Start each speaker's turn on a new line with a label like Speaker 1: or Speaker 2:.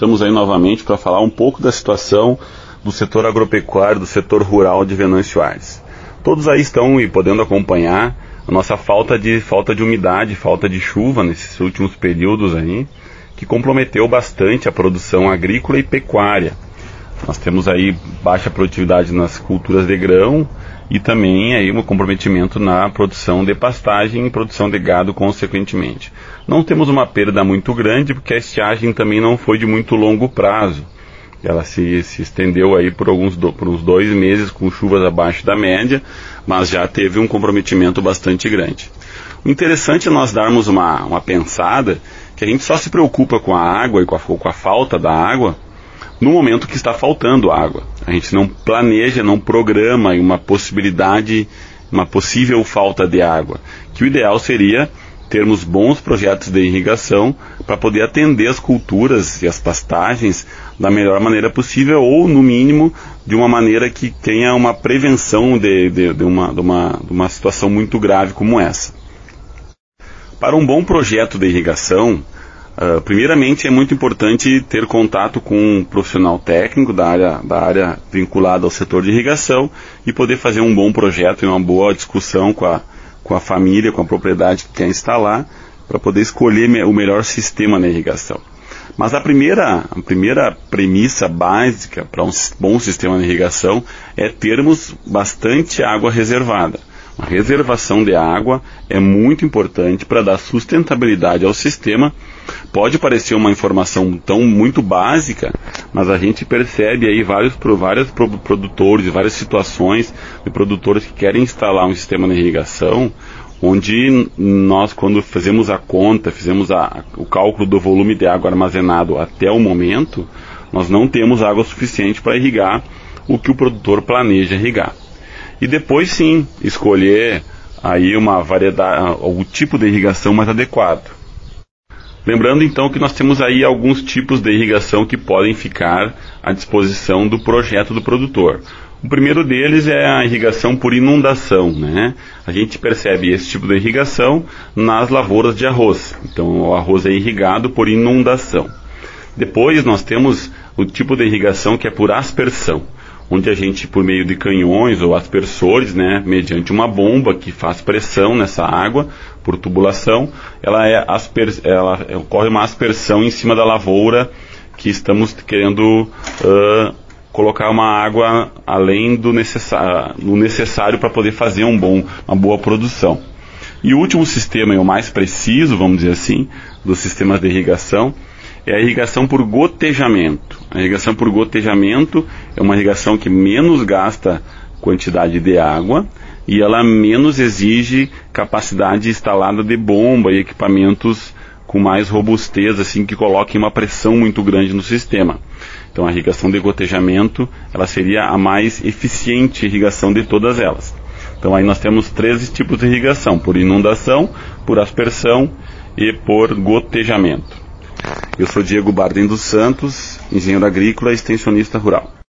Speaker 1: estamos aí novamente para falar um pouco da situação do setor agropecuário, do setor rural de Venâncio Aires. Todos aí estão e podendo acompanhar a nossa falta de falta de umidade, falta de chuva nesses últimos períodos aí, que comprometeu bastante a produção agrícola e pecuária. Nós temos aí baixa produtividade nas culturas de grão e também aí um comprometimento na produção de pastagem e produção de gado consequentemente. Não temos uma perda muito grande porque a estiagem também não foi de muito longo prazo. Ela se, se estendeu aí por alguns do, por uns dois meses com chuvas abaixo da média, mas já teve um comprometimento bastante grande. O interessante é nós darmos uma, uma pensada que a gente só se preocupa com a água e com a, com a falta da água no momento que está faltando água. A gente não planeja, não programa uma possibilidade, uma possível falta de água. Que o ideal seria termos bons projetos de irrigação para poder atender as culturas e as pastagens da melhor maneira possível ou, no mínimo, de uma maneira que tenha uma prevenção de, de, de, uma, de, uma, de uma situação muito grave como essa. Para um bom projeto de irrigação, uh, primeiramente é muito importante ter contato com um profissional técnico da área, da área vinculada ao setor de irrigação e poder fazer um bom projeto e uma boa discussão com a, com a família, com a propriedade que quer instalar, para poder escolher o melhor sistema na irrigação. Mas a primeira, a primeira premissa básica para um bom sistema de irrigação é termos bastante água reservada. A reservação de água é muito importante para dar sustentabilidade ao sistema. Pode parecer uma informação tão muito básica, mas a gente percebe aí vários, vários produtores, várias situações de produtores que querem instalar um sistema de irrigação, onde nós, quando fizemos a conta, fizemos a, o cálculo do volume de água armazenado até o momento, nós não temos água suficiente para irrigar o que o produtor planeja irrigar. E depois sim, escolher aí uma variedade, o tipo de irrigação mais adequado. Lembrando então que nós temos aí alguns tipos de irrigação que podem ficar à disposição do projeto do produtor. O primeiro deles é a irrigação por inundação, né? A gente percebe esse tipo de irrigação nas lavouras de arroz. Então o arroz é irrigado por inundação. Depois nós temos o tipo de irrigação que é por aspersão onde a gente, por meio de canhões ou aspersores, né, mediante uma bomba que faz pressão nessa água por tubulação, ela, é asper, ela ocorre uma aspersão em cima da lavoura que estamos querendo uh, colocar uma água além do necessário, necessário para poder fazer um bom, uma boa produção. E o último sistema, e o mais preciso, vamos dizer assim, dos sistemas de irrigação, é a irrigação por gotejamento. A irrigação por gotejamento é uma irrigação que menos gasta quantidade de água e ela menos exige capacidade instalada de bomba e equipamentos com mais robustez, assim, que coloquem uma pressão muito grande no sistema. Então a irrigação de gotejamento, ela seria a mais eficiente irrigação de todas elas. Então aí nós temos três tipos de irrigação, por inundação, por aspersão e por gotejamento. Eu sou Diego Bardem dos Santos, engenheiro agrícola e extensionista rural.